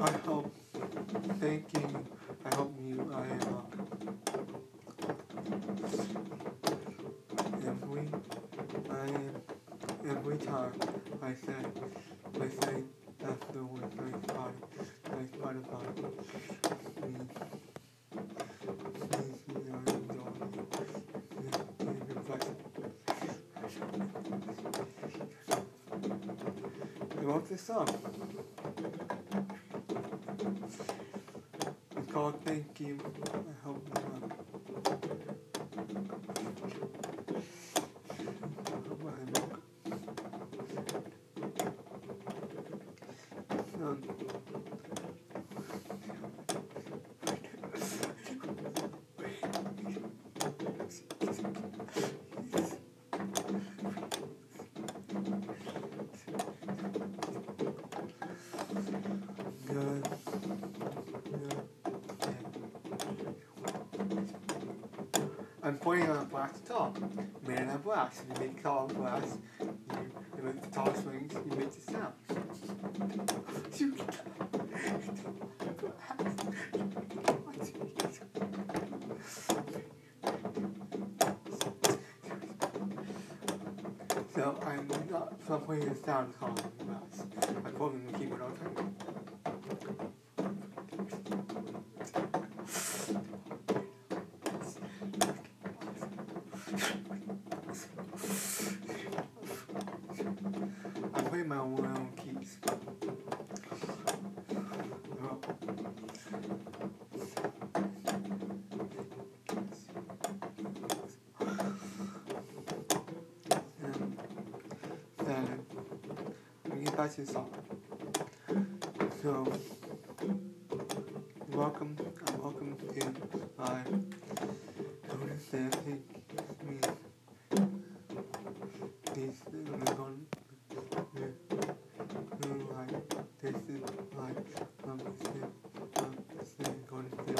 I hope. Thank you. I hope you. I uh, every I every time I say I say afterwards I try I try to find me. Please, me, I Thank You. I hope you love I'm pointing on a black top. Made out of glass. If you make of glass, you, make the tall swings, you make the sound. so I'm not so I'm putting the sound the glass. I'm pulling the keyboard all the time. I'm playing my own, own keys. Get back to the song. So, welcome, uh, welcome to my. This this is like um step um step going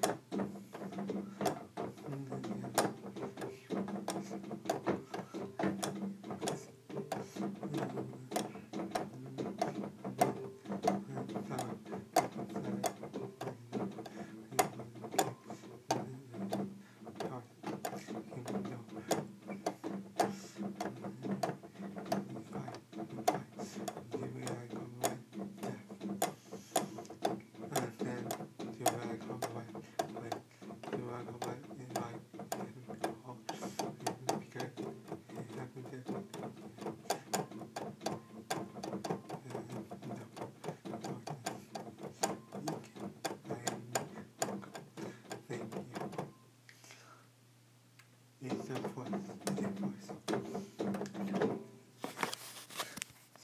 Bye.